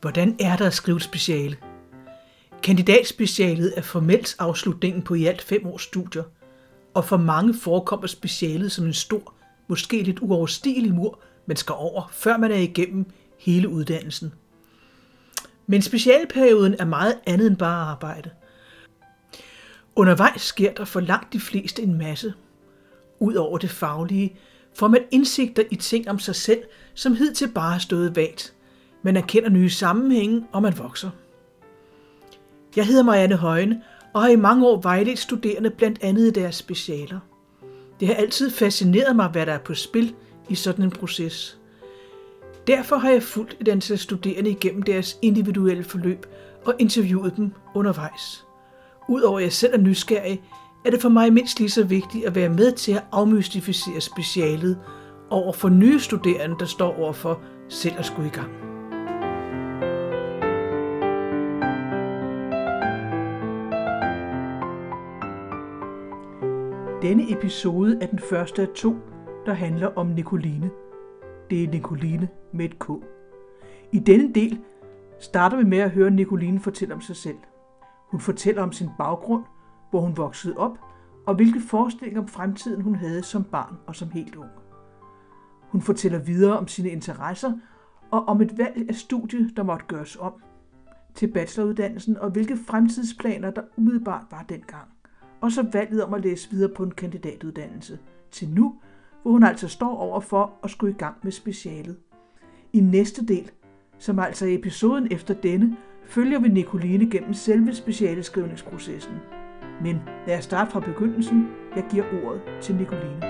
Hvordan er der at skrive et speciale? Kandidatspecialet er formelt afslutningen på i alt fem års studier, og for mange forekommer specialet som en stor, måske lidt uoverstigelig mur, man skal over, før man er igennem hele uddannelsen. Men specialperioden er meget andet end bare arbejde. Undervejs sker der for langt de fleste en masse. Udover det faglige, får man indsigter i ting om sig selv, som hidtil bare har stået vagt. Man erkender nye sammenhænge, og man vokser. Jeg hedder Marianne Højne, og har i mange år vejledt studerende blandt andet i deres specialer. Det har altid fascineret mig, hvad der er på spil i sådan en proces. Derfor har jeg fulgt et antal studerende igennem deres individuelle forløb og interviewet dem undervejs. Udover at jeg selv er nysgerrig, er det for mig mindst lige så vigtigt at være med til at afmystificere specialet over for nye studerende, der står overfor selv at skulle i gang. Denne episode er den første af to, der handler om Nicoline. Det er Nicoline med et K. I denne del starter vi med at høre Nicoline fortælle om sig selv. Hun fortæller om sin baggrund, hvor hun voksede op, og hvilke forestillinger om fremtiden hun havde som barn og som helt ung. Hun fortæller videre om sine interesser og om et valg af studie, der måtte gøres om til bacheloruddannelsen, og hvilke fremtidsplaner, der umiddelbart var dengang. Og så valget om at læse videre på en kandidatuddannelse. Til nu, hvor hun altså står over for at skulle i gang med specialet. I næste del, som altså er episoden efter denne, følger vi Nicoline gennem selve specialeskrivningsprocessen. Men lad os starte fra begyndelsen. Jeg giver ordet til Nicoline.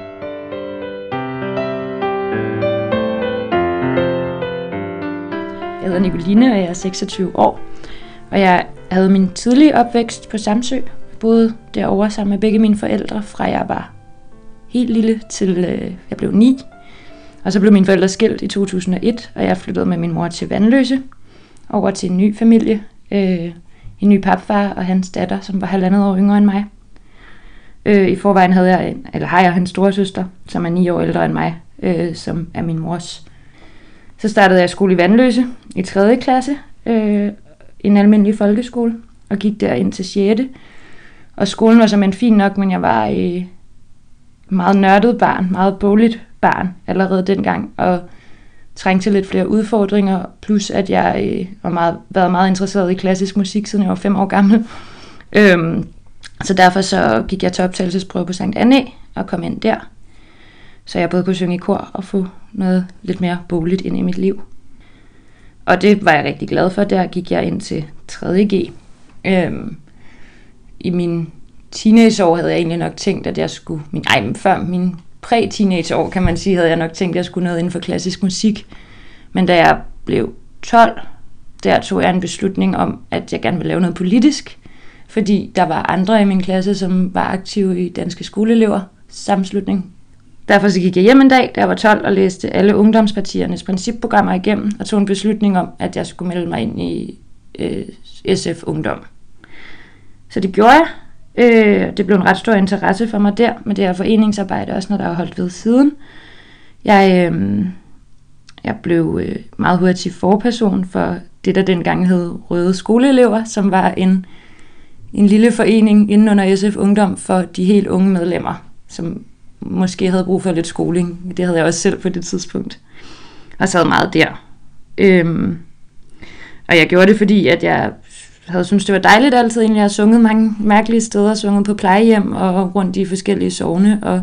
Jeg hedder Nicoline, og jeg er 26 år. Og jeg havde min tidlige opvækst på Samsø. Boede derovre sammen med begge mine forældre, fra jeg var helt lille til øh, jeg blev 9. Og så blev mine forældre skilt i 2001, og jeg flyttede med min mor til Vandløse, over til en ny familie. Øh, en ny papfar og hans datter, som var halvandet år yngre end mig. Øh, I forvejen havde jeg, eller har jeg en storesøster, som er ni år ældre end mig, øh, som er min mors. Så startede jeg skole i Vandløse i 3. klasse, øh, en almindelig folkeskole, og gik der ind til 6. Og skolen var simpelthen fin nok, men jeg var øh, meget nørdet barn, meget bogligt barn allerede dengang, og trængte til lidt flere udfordringer, plus at jeg øh, var meget, været meget interesseret i klassisk musik, siden jeg var fem år gammel. Øhm, så derfor så gik jeg til optagelsesprøve på Sankt Anne og kom ind der. Så jeg både kunne synge i kor og få noget lidt mere boligt ind i mit liv. Og det var jeg rigtig glad for. Der gik jeg ind til 3.G. Øhm, i min teenageår havde jeg egentlig nok tænkt, at jeg skulle... Min, ej, men før min præ-teenageår, kan man sige, havde jeg nok tænkt, at jeg skulle noget inden for klassisk musik. Men da jeg blev 12, der tog jeg en beslutning om, at jeg gerne ville lave noget politisk, fordi der var andre i min klasse, som var aktive i Danske Skoleelever sammenslutning. Derfor så gik jeg hjem en dag, da jeg var 12, og læste alle ungdomspartiernes principprogrammer igennem, og tog en beslutning om, at jeg skulle melde mig ind i øh, SF Ungdom. Så det gjorde jeg, Øh, det blev en ret stor interesse for mig der, med det her foreningsarbejde, også når der er holdt ved siden. Jeg, øh, jeg blev øh, meget hurtigt forperson for det, der dengang hed Røde Skoleelever, som var en, en lille forening inden under SF Ungdom for de helt unge medlemmer, som måske havde brug for lidt skoling. Det havde jeg også selv på det tidspunkt. Og sad meget der. Øhm, og jeg gjorde det, fordi at jeg havde syntes, det var dejligt altid egentlig. Jeg har sunget mange mærkelige steder, sunget på plejehjem og rundt i forskellige sovne, og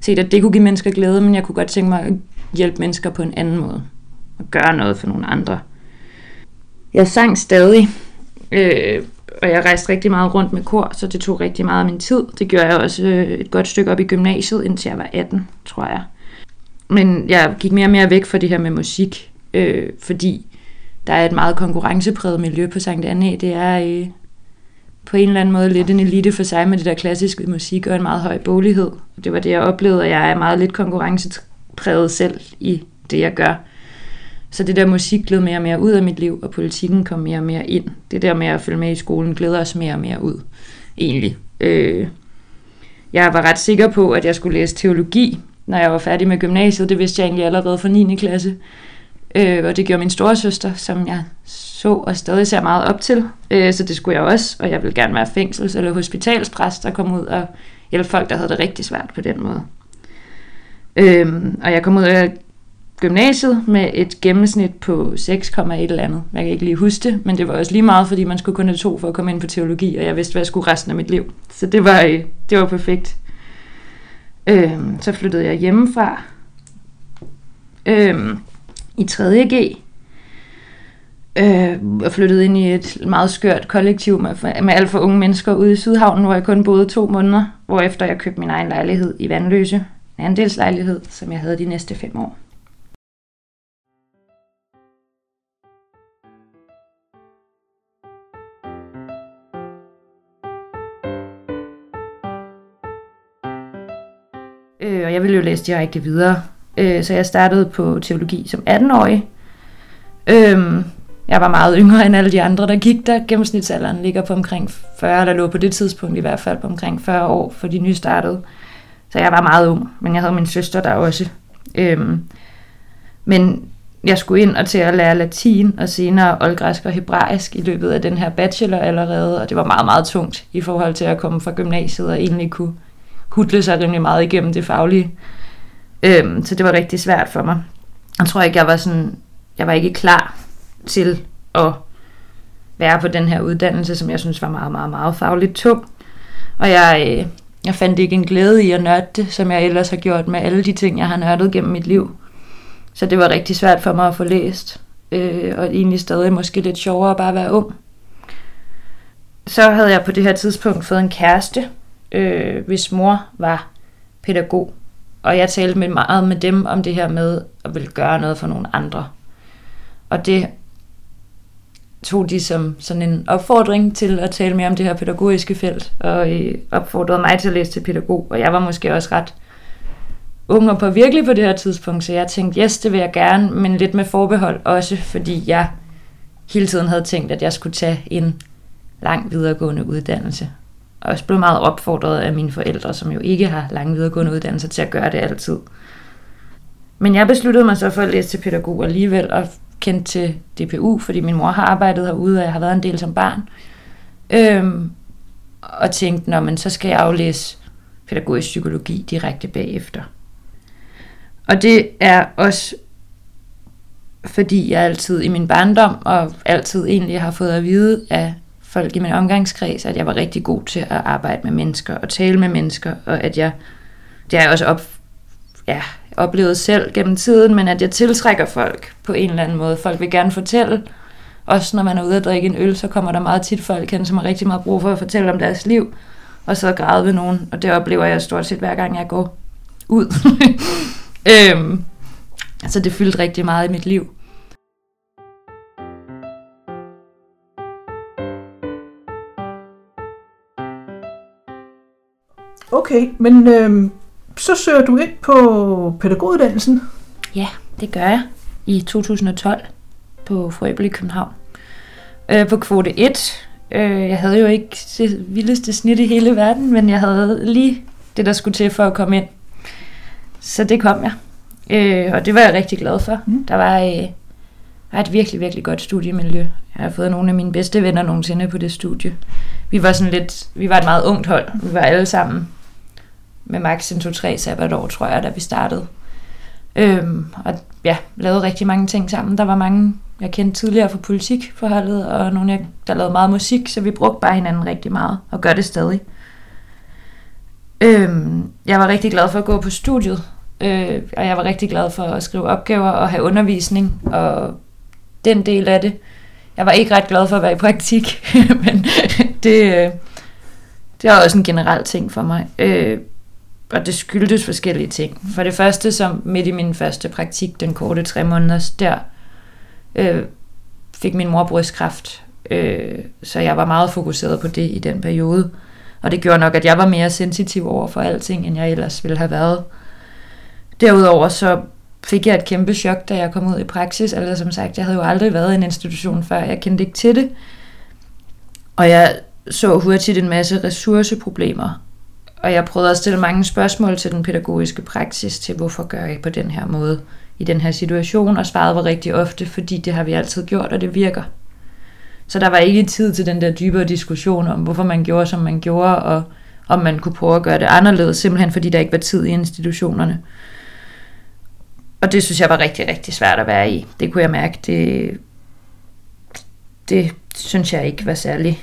set, at det kunne give mennesker glæde, men jeg kunne godt tænke mig at hjælpe mennesker på en anden måde. Og gøre noget for nogle andre. Jeg sang stadig, øh, og jeg rejste rigtig meget rundt med kor, så det tog rigtig meget af min tid. Det gjorde jeg også øh, et godt stykke op i gymnasiet, indtil jeg var 18, tror jeg. Men jeg gik mere og mere væk fra det her med musik, øh, fordi der er et meget konkurrencepræget miljø på Sankt Anne. Det er øh, på en eller anden måde lidt en elite for sig med det der klassiske musik og en meget høj bolighed. Det var det, jeg oplevede, og jeg er meget lidt konkurrencepræget selv i det, jeg gør. Så det der musik gled mere og mere ud af mit liv, og politikken kom mere og mere ind. Det der med at følge med i skolen glæder os mere og mere ud, egentlig. Øh, jeg var ret sikker på, at jeg skulle læse teologi, når jeg var færdig med gymnasiet. Det vidste jeg egentlig allerede fra 9. klasse. Øh, og det gjorde min store søster, som jeg så og stadig ser meget op til. Øh, så det skulle jeg også, og jeg ville gerne være fængsels- eller hospitalspræst, der kom ud og hjælpe folk, der havde det rigtig svært på den måde. Øh, og jeg kom ud af gymnasiet med et gennemsnit på 6,1 eller andet. Jeg kan ikke lige huske det, men det var også lige meget, fordi man skulle kun have to for at komme ind på teologi, og jeg vidste, hvad jeg skulle resten af mit liv. Så det var, øh, det var perfekt. Øh, så flyttede jeg hjemmefra Øh, i 3.G. Øh, og flyttede ind i et meget skørt kollektiv med, med alt for unge mennesker ude i Sydhavnen, hvor jeg kun boede to måneder, hvorefter jeg købte min egen lejlighed i Vandløse, en andelslejlighed, som jeg havde de næste fem år. Øh, og jeg ville jo læse direkte videre. Øh, så jeg startede på teologi som 18-årig. Øhm, jeg var meget yngre end alle de andre, der gik der. Gennemsnitsalderen ligger på omkring 40, eller lå på det tidspunkt i hvert fald på omkring 40 år for de nystartede. Så jeg var meget ung, men jeg havde min søster der også. Øhm, men jeg skulle ind og til at lære latin, og senere oldgræsk og hebraisk i løbet af den her bachelor allerede, og det var meget, meget tungt i forhold til at komme fra gymnasiet og egentlig kunne hudle sig rimelig meget igennem det faglige. Øhm, så det var rigtig svært for mig. Jeg tror ikke, jeg var sådan, jeg var ikke klar til at være på den her uddannelse, som jeg synes var meget, meget, meget fagligt tung. Og jeg, øh, jeg fandt ikke en glæde i at nørde det, som jeg ellers har gjort med alle de ting, jeg har nørdet gennem mit liv. Så det var rigtig svært for mig at få læst. Øh, og egentlig stadig måske lidt sjovere at bare være ung. Så havde jeg på det her tidspunkt fået en kæreste, øh, hvis mor var pædagog. Og jeg talte med meget med dem om det her med at ville gøre noget for nogle andre. Og det tog de som sådan en opfordring til at tale mere om det her pædagogiske felt, og øh, opfordrede mig til at læse til pædagog, og jeg var måske også ret ung og på virkelig på det her tidspunkt, så jeg tænkte, yes, det vil jeg gerne, men lidt med forbehold også, fordi jeg hele tiden havde tænkt, at jeg skulle tage en lang videregående uddannelse. Og også blev meget opfordret af mine forældre, som jo ikke har lang videregående uddannelse, til at gøre det altid. Men jeg besluttede mig så for at læse til pædagog alligevel, og kendte til DPU, fordi min mor har arbejdet herude, og jeg har været en del som barn. Øhm, og tænkte, når man så skal jeg aflæse pædagogisk psykologi direkte bagefter. Og det er også fordi jeg altid i min barndom, og altid egentlig har fået at vide af folk i min omgangskreds, at jeg var rigtig god til at arbejde med mennesker og tale med mennesker, og at jeg, det har jeg også op, ja, oplevet selv gennem tiden, men at jeg tiltrækker folk på en eller anden måde. Folk vil gerne fortælle, også når man er ude at drikke en øl, så kommer der meget tit folk hen, som har rigtig meget brug for at fortælle om deres liv, og så græde ved nogen, og det oplever jeg stort set hver gang jeg går ud. øhm, så det fyldte rigtig meget i mit liv. Okay, men øh, så søger du ind på pædagoguddannelsen. Ja, det gør jeg i 2012 på Frøbel i København. Øh, på kvote 1. Øh, jeg havde jo ikke det vildeste snit i hele verden, men jeg havde lige det, der skulle til for at komme ind. Så det kom jeg. Øh, og det var jeg rigtig glad for. Mm. Der var, øh, var et virkelig, virkelig godt studiemiljø. Jeg har fået nogle af mine bedste venner nogensinde på det studie. Vi var sådan lidt, vi var et meget ungt hold. Vi var alle sammen med max en 2-3 sabbatår, tror jeg, da vi startede. Øhm, og ja, lavede rigtig mange ting sammen. Der var mange, jeg kendte tidligere fra politikforholdet, og nogle, jeg, der lavede meget musik, så vi brugte bare hinanden rigtig meget, og gør det stadig. Øhm, jeg var rigtig glad for at gå på studiet, øh, og jeg var rigtig glad for at skrive opgaver og have undervisning, og den del af det. Jeg var ikke ret glad for at være i praktik, men det, øh, det var også en generel ting for mig. Øh, og det skyldtes forskellige ting. For det første, som midt i min første praktik, den korte tre måneder, der øh, fik min mor brystkræft. Øh, så jeg var meget fokuseret på det i den periode. Og det gjorde nok, at jeg var mere sensitiv over for alting, end jeg ellers ville have været. Derudover så fik jeg et kæmpe chok, da jeg kom ud i praksis. Altså som sagt, jeg havde jo aldrig været i en institution før. Jeg kendte ikke til det. Og jeg så hurtigt en masse ressourceproblemer og jeg prøvede at stille mange spørgsmål til den pædagogiske praksis, til hvorfor gør jeg på den her måde i den her situation, og svaret var rigtig ofte, fordi det har vi altid gjort, og det virker. Så der var ikke tid til den der dybere diskussion om, hvorfor man gjorde, som man gjorde, og om man kunne prøve at gøre det anderledes, simpelthen fordi der ikke var tid i institutionerne. Og det synes jeg var rigtig, rigtig svært at være i. Det kunne jeg mærke, det, det synes jeg ikke var særlig,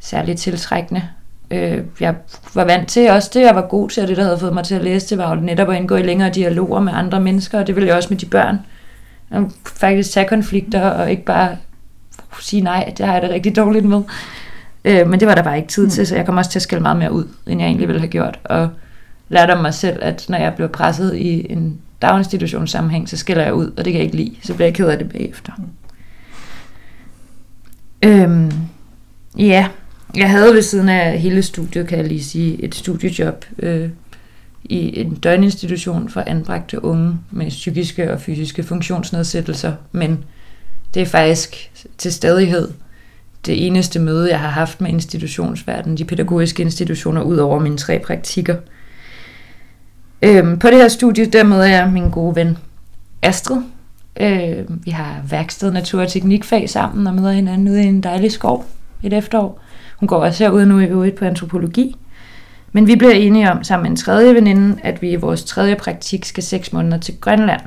særlig tiltrækkende. Øh, jeg var vant til også det, jeg var god til, og det, der havde fået mig til at læse, det var jo netop at indgå i længere dialoger med andre mennesker, og det ville jeg også med de børn. Jeg faktisk tage konflikter, og ikke bare sige nej, det har jeg det rigtig dårligt med. Øh, men det var der bare ikke tid til, mm. så jeg kom også til at skælde meget mere ud, end jeg egentlig ville have gjort. Og lærte om mig selv, at når jeg blev presset i en daginstitutionssammenhæng, så skælder jeg ud, og det kan jeg ikke lide. Så bliver jeg ked af det bagefter. Mm. Øhm, ja, jeg havde ved siden af hele studiet, kan jeg lige sige, et studiejob øh, i en døgninstitution for anbragte unge med psykiske og fysiske funktionsnedsættelser, men det er faktisk til stadighed det eneste møde, jeg har haft med institutionsverdenen, de pædagogiske institutioner, ud over mine tre praktikker. Øhm, på det her studie, der møder jeg min gode ven Astrid. Øh, vi har værksted, natur- og teknikfag sammen og møder hinanden ude i en dejlig skov et efterår. Hun går også herude nu i øvrigt på antropologi. Men vi bliver enige om sammen med en tredje veninde, at vi i vores tredje praktik skal seks måneder til Grønland.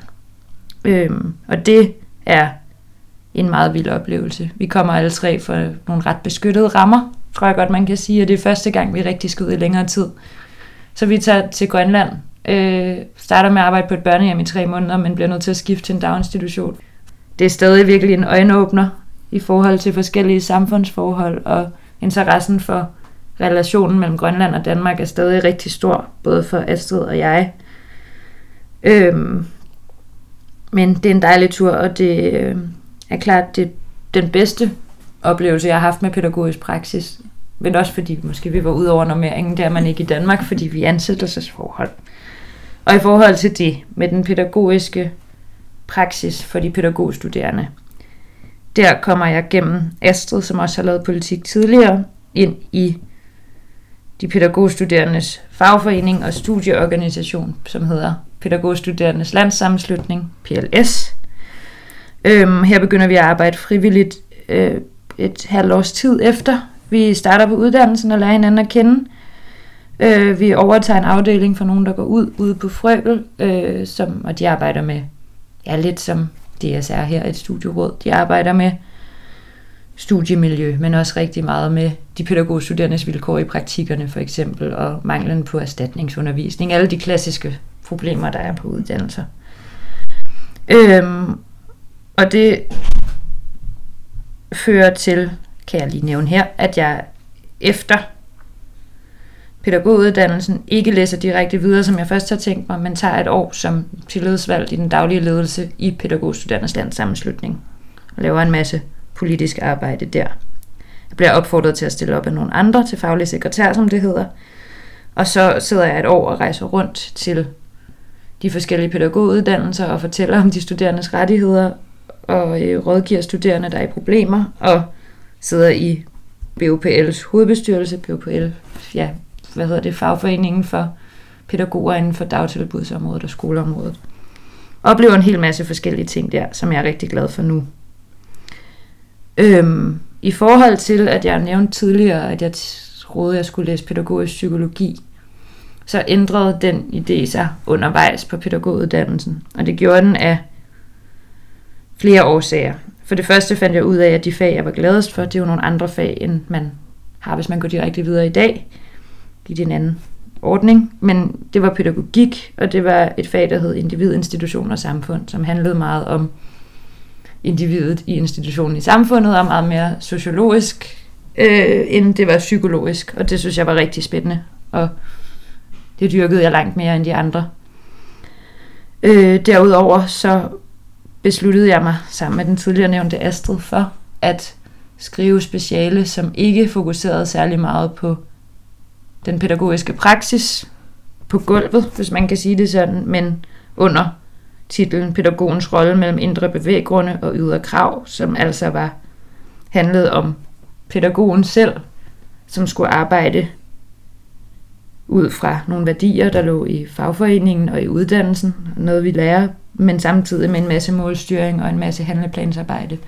Øhm, og det er en meget vild oplevelse. Vi kommer alle tre for nogle ret beskyttede rammer, tror jeg godt, man kan sige, og det er første gang, vi rigtig skal ud i længere tid. Så vi tager til Grønland, øh, starter med at arbejde på et børnehjem i tre måneder, men bliver nødt til at skifte til en daginstitution. Det er stadig virkelig en øjenåbner i forhold til forskellige samfundsforhold, og interessen for relationen mellem Grønland og Danmark er stadig rigtig stor, både for Astrid og jeg. Øhm, men det er en dejlig tur, og det, øh, er klart, det er den bedste oplevelse, jeg har haft med pædagogisk praksis. Men også fordi måske vi var ud over normeringen, det er man ikke i Danmark, fordi vi er ansættelsesforhold. Og i forhold til det, med den pædagogiske praksis for de pædagogstuderende, der kommer jeg gennem Astrid, som også har lavet politik tidligere, ind i de pædagogstuderendes fagforening og studieorganisation, som hedder Pædagogstuderendes Landssammenslutning, PLS. Øhm, her begynder vi at arbejde frivilligt øh, et halvt års tid efter. Vi starter på uddannelsen og lærer hinanden at kende. Øh, vi overtager en afdeling for nogen, der går ud ude på Frøbel, øh, som, og de arbejder med, ja lidt som DSR her, et studieråd. De arbejder med studiemiljø, men også rigtig meget med de pædagogstuderendes vilkår i praktikkerne for eksempel, og manglen på erstatningsundervisning, alle de klassiske problemer, der er på uddannelser. Øhm, og det fører til, kan jeg lige nævne her, at jeg efter pædagoguddannelsen ikke læser direkte videre, som jeg først har tænkt mig, men tager et år som tillidsvalgt i den daglige ledelse i Pædagogstuderendes Landssammenslutning og laver en masse politisk arbejde der. Jeg bliver opfordret til at stille op af nogle andre til faglig sekretær, som det hedder. Og så sidder jeg et år og rejser rundt til de forskellige pædagoguddannelser og fortæller om de studerendes rettigheder og øh, rådgiver studerende, der er i problemer, og sidder i BUPL's hovedbestyrelse, BUPL, ja, hvad hedder det, fagforeningen for pædagoger inden for dagtilbudsområdet og skoleområdet. Oplever en hel masse forskellige ting der, som jeg er rigtig glad for nu. Øhm, I forhold til, at jeg nævnte tidligere, at jeg troede, at jeg skulle læse pædagogisk psykologi, så ændrede den idé sig undervejs på pædagoguddannelsen. Og det gjorde den af flere årsager. For det første fandt jeg ud af, at de fag, jeg var gladest for, det er jo nogle andre fag, end man har, hvis man går direkte videre i dag det en anden ordning. Men det var pædagogik, og det var et fag, der hed individ, institution og samfund, som handlede meget om individet i institutionen i samfundet, og meget mere sociologisk, øh, end det var psykologisk. Og det synes jeg var rigtig spændende, og det dyrkede jeg langt mere end de andre. Øh, derudover så besluttede jeg mig sammen med den tidligere nævnte Astrid for at skrive speciale, som ikke fokuserede særlig meget på den pædagogiske praksis på gulvet, hvis man kan sige det sådan, men under titlen Pædagogens rolle mellem indre bevæggrunde og ydre krav, som altså var handlede om pædagogen selv, som skulle arbejde ud fra nogle værdier, der lå i fagforeningen og i uddannelsen. Noget vi lærer, men samtidig med en masse målstyring og en masse handleplansarbejde.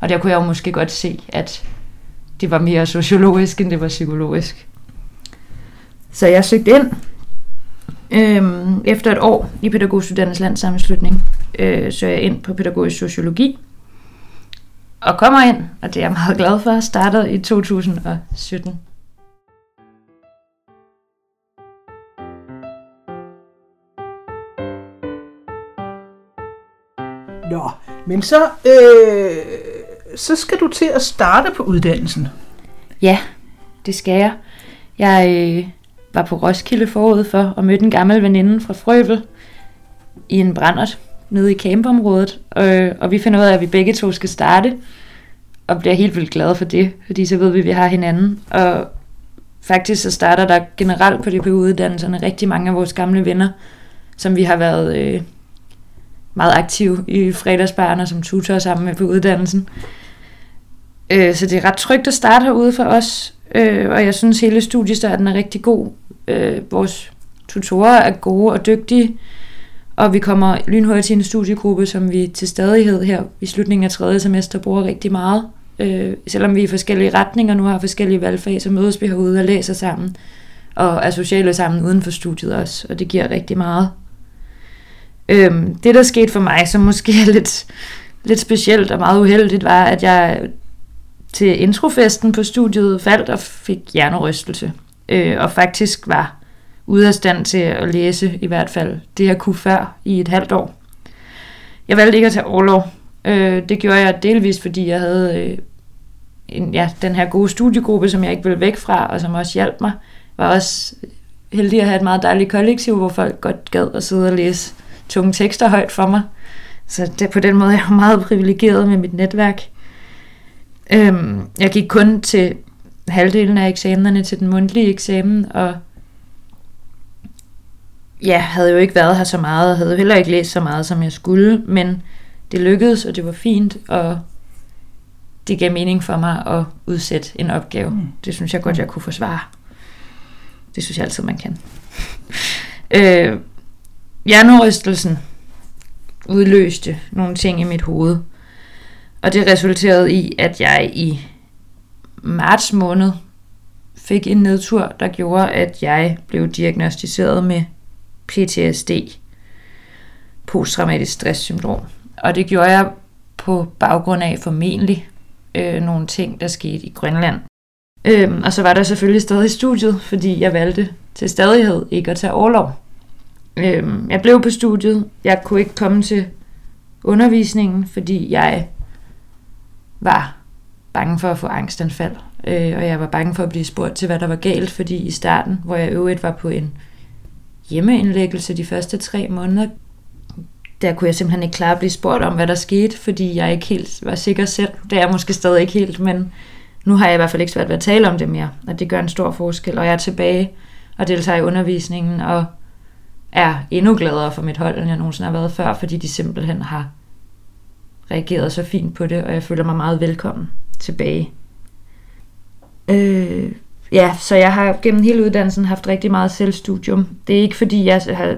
Og der kunne jeg jo måske godt se, at det var mere sociologisk, end det var psykologisk. Så jeg søgte ind øhm, efter et år i Pædagogstuderendes Landssammenslutning. Øh, så jeg ind på pædagogisk sociologi. Og kommer ind, og det er jeg meget glad for, startede i 2017. Nå, men så, øh, så skal du til at starte på uddannelsen. Ja, det skal jeg. Jeg øh, var på Roskilde forud for og mødte en gammel veninde fra Frøbel i en brændert nede i campområdet. Og, og vi finder ud af, at vi begge to skal starte. Og bliver helt vildt glade for det, fordi så ved vi, at vi har hinanden. Og faktisk så starter der generelt på DPU-uddannelserne rigtig mange af vores gamle venner, som vi har været øh, meget aktive i fredagsbarn og som tutor sammen med på uddannelsen. Øh, så det er ret trygt at starte herude for os, øh, og jeg synes hele studiestarten er rigtig god. Øh, vores tutorer er gode og dygtige, og vi kommer lynhurtigt til en studiegruppe, som vi til stadighed her i slutningen af tredje semester bruger rigtig meget. Øh, selvom vi er i forskellige retninger nu har forskellige valgfag, så mødes vi herude og læser sammen, og er sociale sammen uden for studiet også, og det giver rigtig meget. Øh, det, der skete for mig, som måske er lidt, lidt specielt og meget uheldigt, var, at jeg til introfesten på studiet faldt og fik hjernerystelse. Øh, og faktisk var ude af stand til at læse, i hvert fald det, jeg kunne før i et halvt år. Jeg valgte ikke at tage overlov. Øh, det gjorde jeg delvis, fordi jeg havde øh, en, ja, den her gode studiegruppe, som jeg ikke ville væk fra, og som også hjalp mig. Jeg var også heldig at have et meget dejligt kollektiv, hvor folk godt gad at sidde og læse tunge tekster højt for mig. Så det, på den måde er jeg meget privilegeret med mit netværk. Øhm, jeg gik kun til halvdelen af eksamenerne til den mundtlige eksamen, og ja, havde jo ikke været her så meget, og havde heller ikke læst så meget, som jeg skulle, men det lykkedes, og det var fint, og det gav mening for mig at udsætte en opgave. Mm. Det synes jeg godt, jeg kunne forsvare. Det synes jeg altid, man kan. øh, hjernerystelsen udløste nogle ting i mit hoved. Og det resulterede i, at jeg i marts måned fik en nedtur, der gjorde, at jeg blev diagnostiseret med PTSD, posttraumatisk stresssyndrom. Og det gjorde jeg på baggrund af formentlig øh, nogle ting, der skete i Grønland. Øhm, og så var der selvfølgelig stadig studiet, fordi jeg valgte til stadighed ikke at tage overlov. Øhm, jeg blev på studiet. Jeg kunne ikke komme til undervisningen, fordi jeg var bange for at få angstanfald. Øh, og jeg var bange for at blive spurgt til, hvad der var galt, fordi i starten, hvor jeg øvrigt var på en hjemmeindlæggelse de første tre måneder, der kunne jeg simpelthen ikke klare at blive spurgt om, hvad der skete, fordi jeg ikke helt var sikker selv. Det er jeg måske stadig ikke helt, men nu har jeg i hvert fald ikke svært ved at tale om det mere, og det gør en stor forskel, og jeg er tilbage og deltager i undervisningen, og er endnu gladere for mit hold, end jeg nogensinde har været før, fordi de simpelthen har reageret så fint på det, og jeg føler mig meget velkommen tilbage. Øh, ja, så jeg har gennem hele uddannelsen haft rigtig meget selvstudium. Det er ikke fordi, jeg har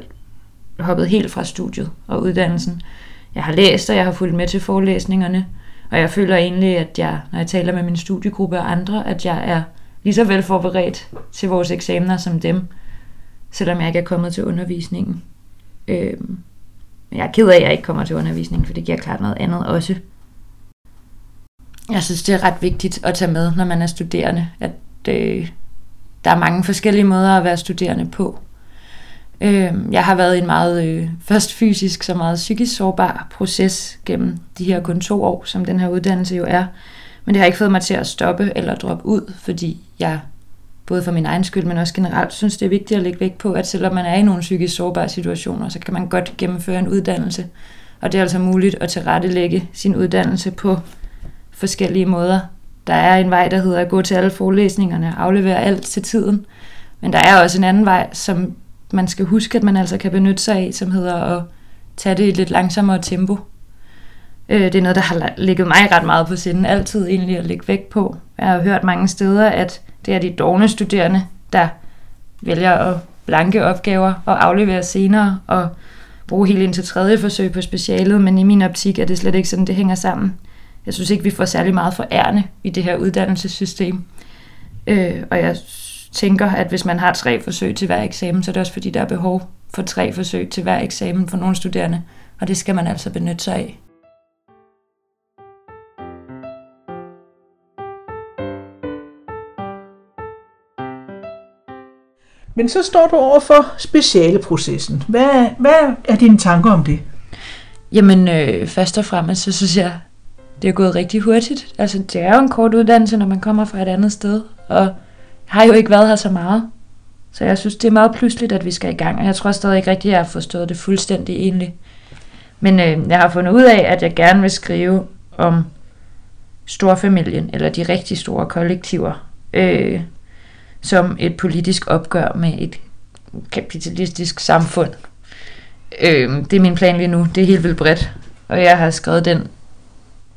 hoppet helt fra studiet og uddannelsen. Jeg har læst, og jeg har fulgt med til forelæsningerne, og jeg føler egentlig, at jeg, når jeg taler med min studiegruppe og andre, at jeg er lige så vel forberedt til vores eksamener som dem, selvom jeg ikke er kommet til undervisningen. Øh, jeg er ked af, at jeg ikke kommer til undervisningen, for det giver klart noget andet også. Jeg synes, det er ret vigtigt at tage med, når man er studerende, at øh, der er mange forskellige måder at være studerende på. Øh, jeg har været i en meget, øh, først fysisk, så meget psykisk sårbar proces gennem de her kun to år, som den her uddannelse jo er. Men det har ikke fået mig til at stoppe eller droppe ud, fordi jeg både for min egen skyld, men også generelt, synes det er vigtigt at lægge vægt på, at selvom man er i nogle psykisk sårbare situationer, så kan man godt gennemføre en uddannelse. Og det er altså muligt at tilrettelægge sin uddannelse på forskellige måder. Der er en vej, der hedder at gå til alle forelæsningerne aflevere alt til tiden. Men der er også en anden vej, som man skal huske, at man altså kan benytte sig af, som hedder at tage det i et lidt langsommere tempo. Øh, det er noget, der har ligget mig ret meget på sinden, altid egentlig at lægge vægt på. Jeg har hørt mange steder, at det er de dogne studerende, der vælger at blanke opgaver og aflevere senere og bruge helt indtil tredje forsøg på specialet, men i min optik er det slet ikke sådan, det hænger sammen. Jeg synes ikke, vi får særlig meget for ærne i det her uddannelsessystem. Øh, og jeg tænker, at hvis man har tre forsøg til hver eksamen, så er det også fordi, der er behov for tre forsøg til hver eksamen for nogle studerende, og det skal man altså benytte sig af. Men så står du over for specialeprocessen. Hvad, hvad er dine tanker om det? Jamen, øh, først og fremmest, så synes jeg, det er gået rigtig hurtigt. Altså, det er jo en kort uddannelse, når man kommer fra et andet sted, og jeg har jo ikke været her så meget. Så jeg synes, det er meget pludseligt, at vi skal i gang, og jeg tror stadig ikke rigtig, at jeg har forstået det fuldstændig egentlig. Men øh, jeg har fundet ud af, at jeg gerne vil skrive om storfamilien, eller de rigtig store kollektiver. Øh, som et politisk opgør med et kapitalistisk samfund. Øh, det er min plan lige nu. Det er helt vildt bredt. Og jeg har skrevet den,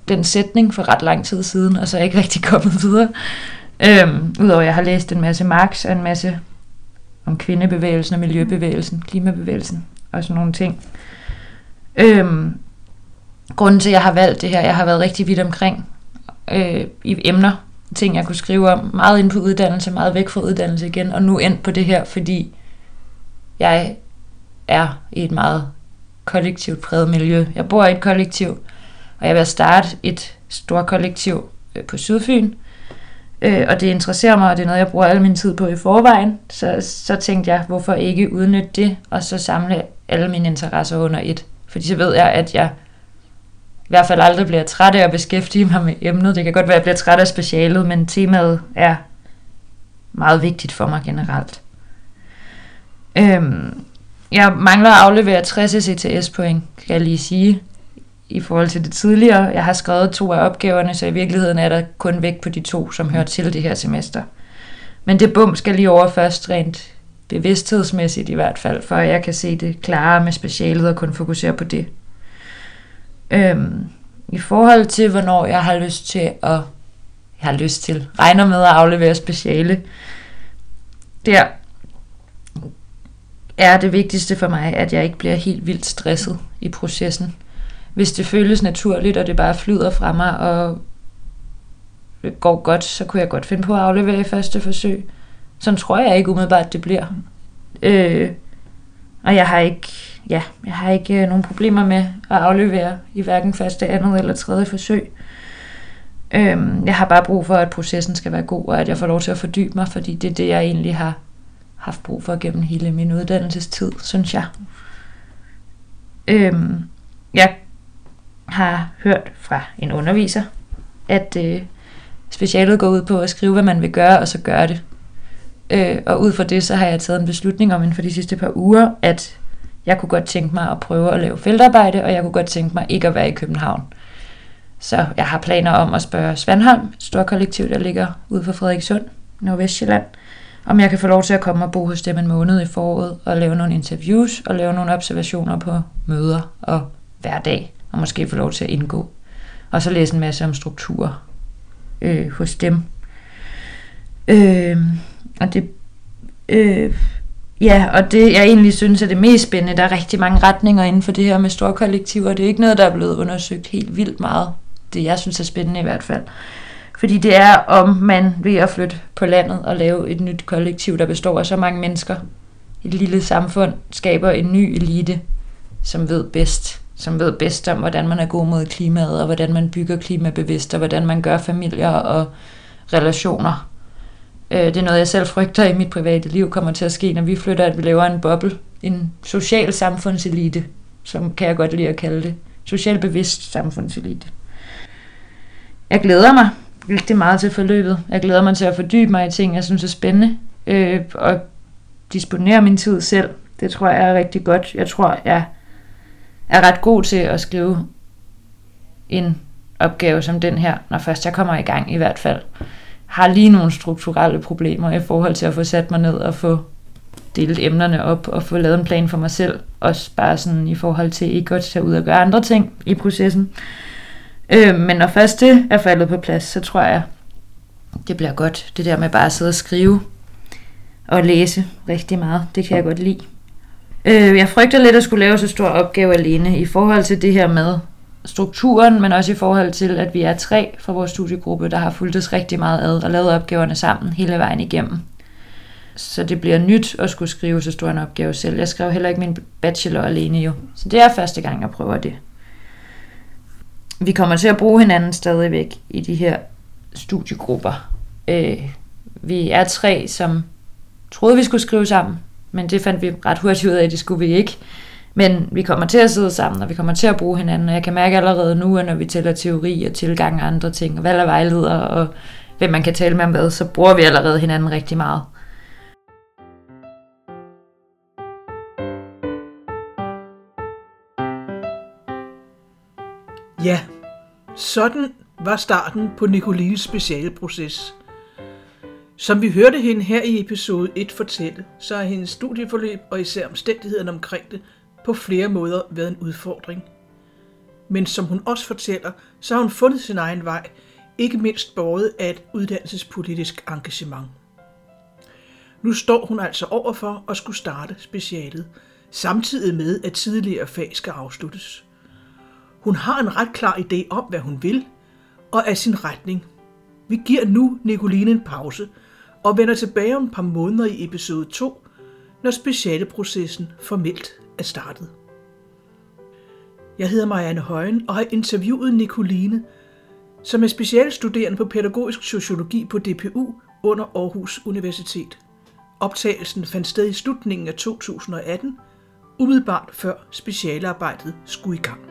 den sætning for ret lang tid siden, og så er jeg ikke rigtig kommet videre. Øhm, Udover at jeg har læst en masse Marx og en masse om kvindebevægelsen og miljøbevægelsen, klimabevægelsen og sådan nogle ting. Øhm, grunden til, at jeg har valgt det her, jeg har været rigtig vidt omkring øh, i emner, ting, jeg kunne skrive om. Meget ind på uddannelse, meget væk fra uddannelse igen, og nu ind på det her, fordi jeg er i et meget kollektivt præget miljø. Jeg bor i et kollektiv, og jeg vil starte et stort kollektiv øh, på Sydfyn, øh, og det interesserer mig, og det er noget, jeg bruger al min tid på i forvejen, så, så tænkte jeg, hvorfor ikke udnytte det, og så samle alle mine interesser under et. Fordi så ved jeg, at jeg i hvert fald aldrig bliver træt af at beskæftige mig med emnet. Det kan godt være, at jeg bliver træt af specialet, men temaet er meget vigtigt for mig generelt. Øhm, jeg mangler at aflevere 60 ECTS point, kan jeg lige sige, i forhold til det tidligere. Jeg har skrevet to af opgaverne, så i virkeligheden er der kun væk på de to, som hører til det her semester. Men det bum skal lige over først rent bevidsthedsmæssigt i hvert fald, for jeg kan se det klarere med specialet og kun fokusere på det. Øhm, I forhold til, hvornår jeg har lyst til at, jeg har lyst til, regner med at aflevere speciale, der er det vigtigste for mig, at jeg ikke bliver helt vildt stresset i processen. Hvis det føles naturligt, og det bare flyder fra mig, og det går godt, så kunne jeg godt finde på at aflevere i første forsøg. Sådan tror jeg ikke umiddelbart, det bliver. Øh, og jeg har ikke ja, jeg har ikke øh, nogen problemer med at aflevere i hverken første, andet eller tredje forsøg. Øh, jeg har bare brug for, at processen skal være god, og at jeg får lov til at fordybe mig, fordi det er det, jeg egentlig har haft brug for gennem hele min uddannelsestid, synes jeg. Øhm, har hørt fra en underviser, at øh, specialet går ud på at skrive, hvad man vil gøre, og så gøre det. Øh, og ud fra det, så har jeg taget en beslutning om inden for de sidste par uger, at jeg kunne godt tænke mig at prøve at lave feltarbejde, og jeg kunne godt tænke mig ikke at være i København. Så jeg har planer om at spørge Svandholm, et stort kollektiv, der ligger ude for Frederikssund, Nordvestjylland, om jeg kan få lov til at komme og bo hos dem en måned i foråret og lave nogle interviews og lave nogle observationer på møder og hverdag, og måske få lov til at indgå. Og så læse en masse om strukturer øh, hos dem. Øh, og det øh, Ja, og det jeg egentlig synes er det mest spændende, der er rigtig mange retninger inden for det her med store kollektiver. Det er ikke noget, der er blevet undersøgt helt vildt meget. Det jeg synes er spændende i hvert fald. Fordi det er, om man ved at flytte på landet og lave et nyt kollektiv, der består af så mange mennesker, et lille samfund, skaber en ny elite, som ved bedst. Som ved bedst om, hvordan man er god mod klimaet, og hvordan man bygger klimabevidst, og hvordan man gør familier og relationer Øh, det er noget, jeg selv frygter i mit private liv kommer til at ske, når vi flytter, at vi laver en boble. En social samfundselite, som kan jeg godt lide at kalde det. Social bevidst samfundselite. Jeg glæder mig rigtig meget til forløbet. Jeg glæder mig til at fordybe mig i ting, jeg synes er spændende. Øh, og disponere min tid selv. Det tror jeg er rigtig godt. Jeg tror, jeg er ret god til at skrive en opgave som den her, når først jeg kommer i gang i hvert fald har lige nogle strukturelle problemer i forhold til at få sat mig ned og få delt emnerne op og få lavet en plan for mig selv. Også bare sådan i forhold til ikke at tage ud og gøre andre ting i processen. Øh, men når først det er faldet på plads, så tror jeg, det bliver godt. Det der med bare at sidde og skrive. og læse rigtig meget. Det kan jeg godt lide. Øh, jeg frygter lidt at skulle lave så stor opgave alene i forhold til det her med strukturen, men også i forhold til, at vi er tre fra vores studiegruppe, der har fulgt os rigtig meget ad og lavet opgaverne sammen hele vejen igennem. Så det bliver nyt at skulle skrive så stor en opgave selv. Jeg skrev heller ikke min bachelor alene jo. Så det er første gang, jeg prøver det. Vi kommer til at bruge hinanden stadigvæk i de her studiegrupper. Øh, vi er tre, som troede, vi skulle skrive sammen, men det fandt vi ret hurtigt ud af, at det skulle vi ikke. Men vi kommer til at sidde sammen, og vi kommer til at bruge hinanden, og jeg kan mærke allerede nu, at når vi tæller teori og tilgang og andre ting, og valg af vejleder, og hvem man kan tale med om hvad, så bruger vi allerede hinanden rigtig meget. Ja, sådan var starten på Nicolines specialproces. Som vi hørte hende her i episode 1 fortælle, så har hendes studieforløb og især omstændighederne omkring det på flere måder været en udfordring. Men som hun også fortæller, så har hun fundet sin egen vej, ikke mindst båret af et uddannelsespolitisk engagement. Nu står hun altså overfor at skulle starte specialet, samtidig med at tidligere fag skal afsluttes. Hun har en ret klar idé om, hvad hun vil, og af sin retning. Vi giver nu Nicoline en pause og vender tilbage om et par måneder i episode 2, når specialeprocessen formelt er startet. Jeg hedder Marianne Højen og har interviewet Nicoline, som er specialstuderende på pædagogisk sociologi på DPU under Aarhus Universitet. Optagelsen fandt sted i slutningen af 2018, umiddelbart før specialarbejdet skulle i gang.